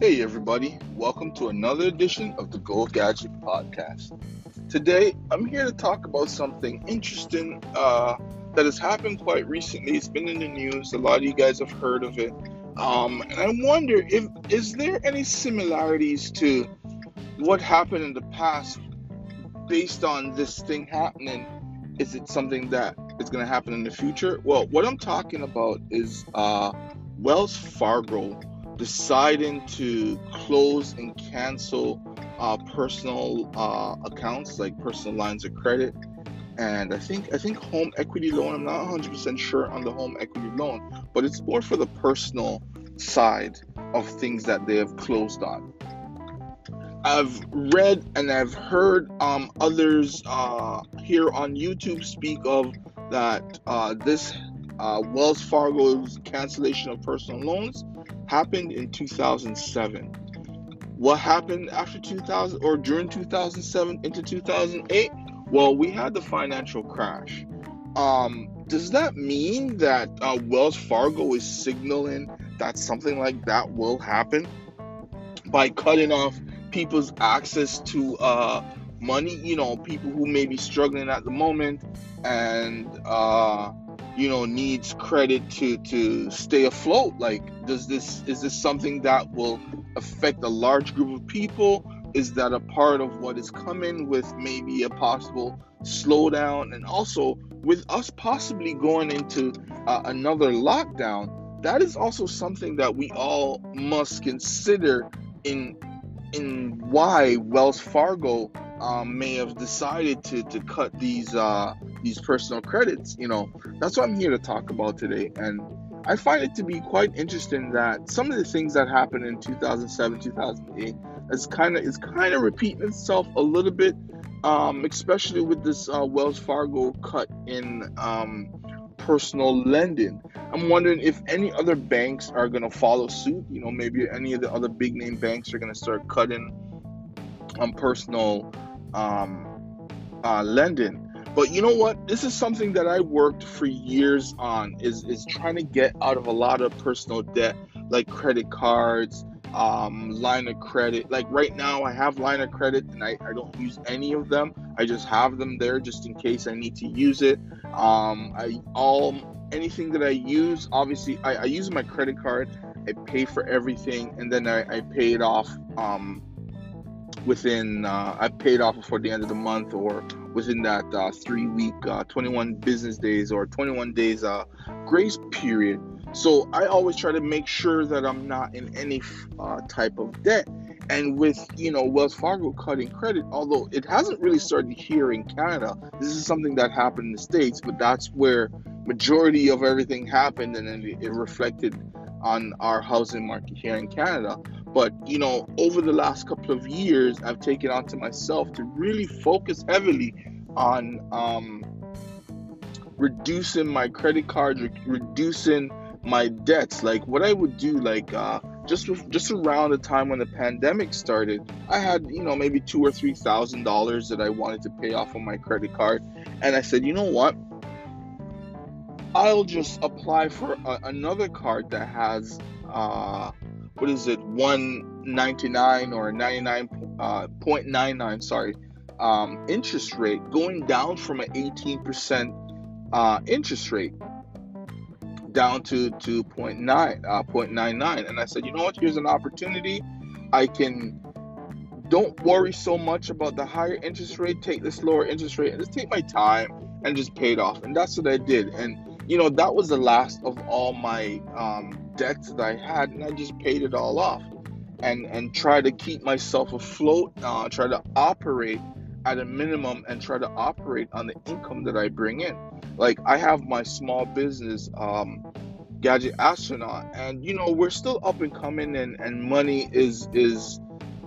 Hey, everybody, welcome to another edition of the Gold Gadget Podcast. Today, I'm here to talk about something interesting uh, that has happened quite recently. It's been in the news, a lot of you guys have heard of it. Um, and I wonder if is there any similarities to what happened in the past based on this thing happening? Is it something that is going to happen in the future? Well, what I'm talking about is uh, Wells Fargo deciding to close and cancel uh, personal uh, accounts like personal lines of credit and I think I think home equity loan. I'm not 100% sure on the home equity loan, but it's more for the personal side of things that they have closed on. I've read and I've heard um, others uh, here on YouTube speak of that uh, this uh, Wells Fargo's cancellation of personal loans happened in 2007. What happened after 2000 or during 2007 into 2008? Well, we had the financial crash. Um, does that mean that uh, Wells Fargo is signaling that something like that will happen by cutting off people's access to uh, money? You know, people who may be struggling at the moment and uh, you know needs credit to to stay afloat? Like does this is this something that will affect a large group of people? Is that a part of what is coming with maybe a possible slowdown? And also with us possibly going into uh, another lockdown that is also something that we all must consider in in why Wells Fargo um, may have decided to, to cut these uh, these personal credits. You know, that's what I'm here to talk about today. And I find it to be quite interesting that some of the things that happened in 2007, 2008 is kind of is kind of repeating itself a little bit, um, especially with this uh, Wells Fargo cut in um, personal lending. I'm wondering if any other banks are going to follow suit. You know, maybe any of the other big name banks are going to start cutting on personal um, uh, lending. But you know what? This is something that I worked for years on. Is is trying to get out of a lot of personal debt, like credit cards, um, line of credit. Like right now, I have line of credit and I, I don't use any of them. I just have them there just in case I need to use it. Um, I all anything that I use, obviously, I, I use my credit card. I pay for everything and then I, I pay it off um, within uh, I paid off before the end of the month or within that uh, three week, uh, 21 business days or 21 days uh, grace period. So I always try to make sure that I'm not in any uh, type of debt. And with you know Wells Fargo cutting credit, although it hasn't really started here in Canada, this is something that happened in the states. But that's where majority of everything happened, and then it reflected on our housing market here in Canada. But you know, over the last couple of years, I've taken on to myself to really focus heavily on um, reducing my credit cards, re- reducing my debts. Like what I would do, like uh, just just around the time when the pandemic started, I had you know maybe two or three thousand dollars that I wanted to pay off on my credit card, and I said, you know what? I'll just apply for a, another card that has uh, what is it 199 or 99 uh, 0.99 sorry um, interest rate going down from an 18% uh, interest rate down to to 0.9 uh, 0.99 and i said you know what? Here's an opportunity. I can don't worry so much about the higher interest rate. Take this lower interest rate and just take my time and just pay it off. And that's what i did. And you know that was the last of all my um, debts that I had, and I just paid it all off, and and try to keep myself afloat. Uh, try to operate at a minimum, and try to operate on the income that I bring in. Like I have my small business, um, Gadget Astronaut, and you know we're still up and coming, and and money is is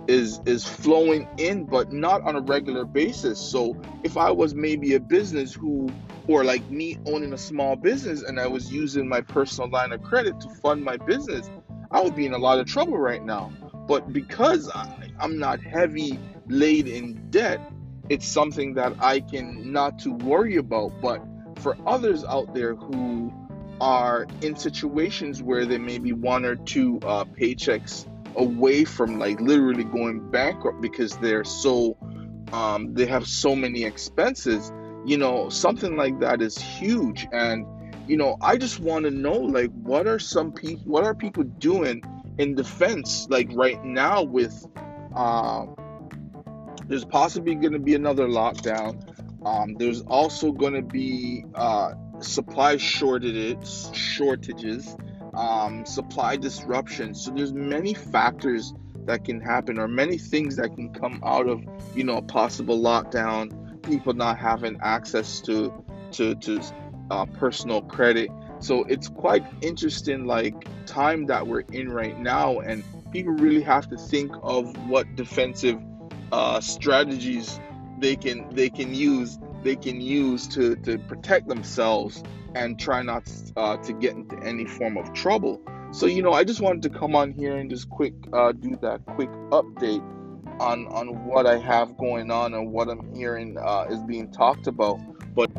is is flowing in but not on a regular basis so if i was maybe a business who or like me owning a small business and I was using my personal line of credit to fund my business, I would be in a lot of trouble right now. But because I, am not heavy laid in debt, it's something that I can not to worry about. But for others out there who are in situations where there may be one or two uh, paychecks away from like literally going bankrupt because they're so um, they have so many expenses you know something like that is huge. And you know i just want to know like what are some people what are people doing in defense like right now with um, there's possibly going to be another lockdown. Um, there's also going to be uh, supply shortages shortages um, supply disruption so there's many factors that can happen or many things that can come out of you know a possible lockdown people not having access to to to uh, personal credit. So it's quite interesting, like time that we're in right now, and people really have to think of what defensive uh, strategies they can they can use they can use to to protect themselves and try not uh, to get into any form of trouble. So you know, I just wanted to come on here and just quick uh, do that quick update on on what I have going on and what I'm hearing uh, is being talked about. But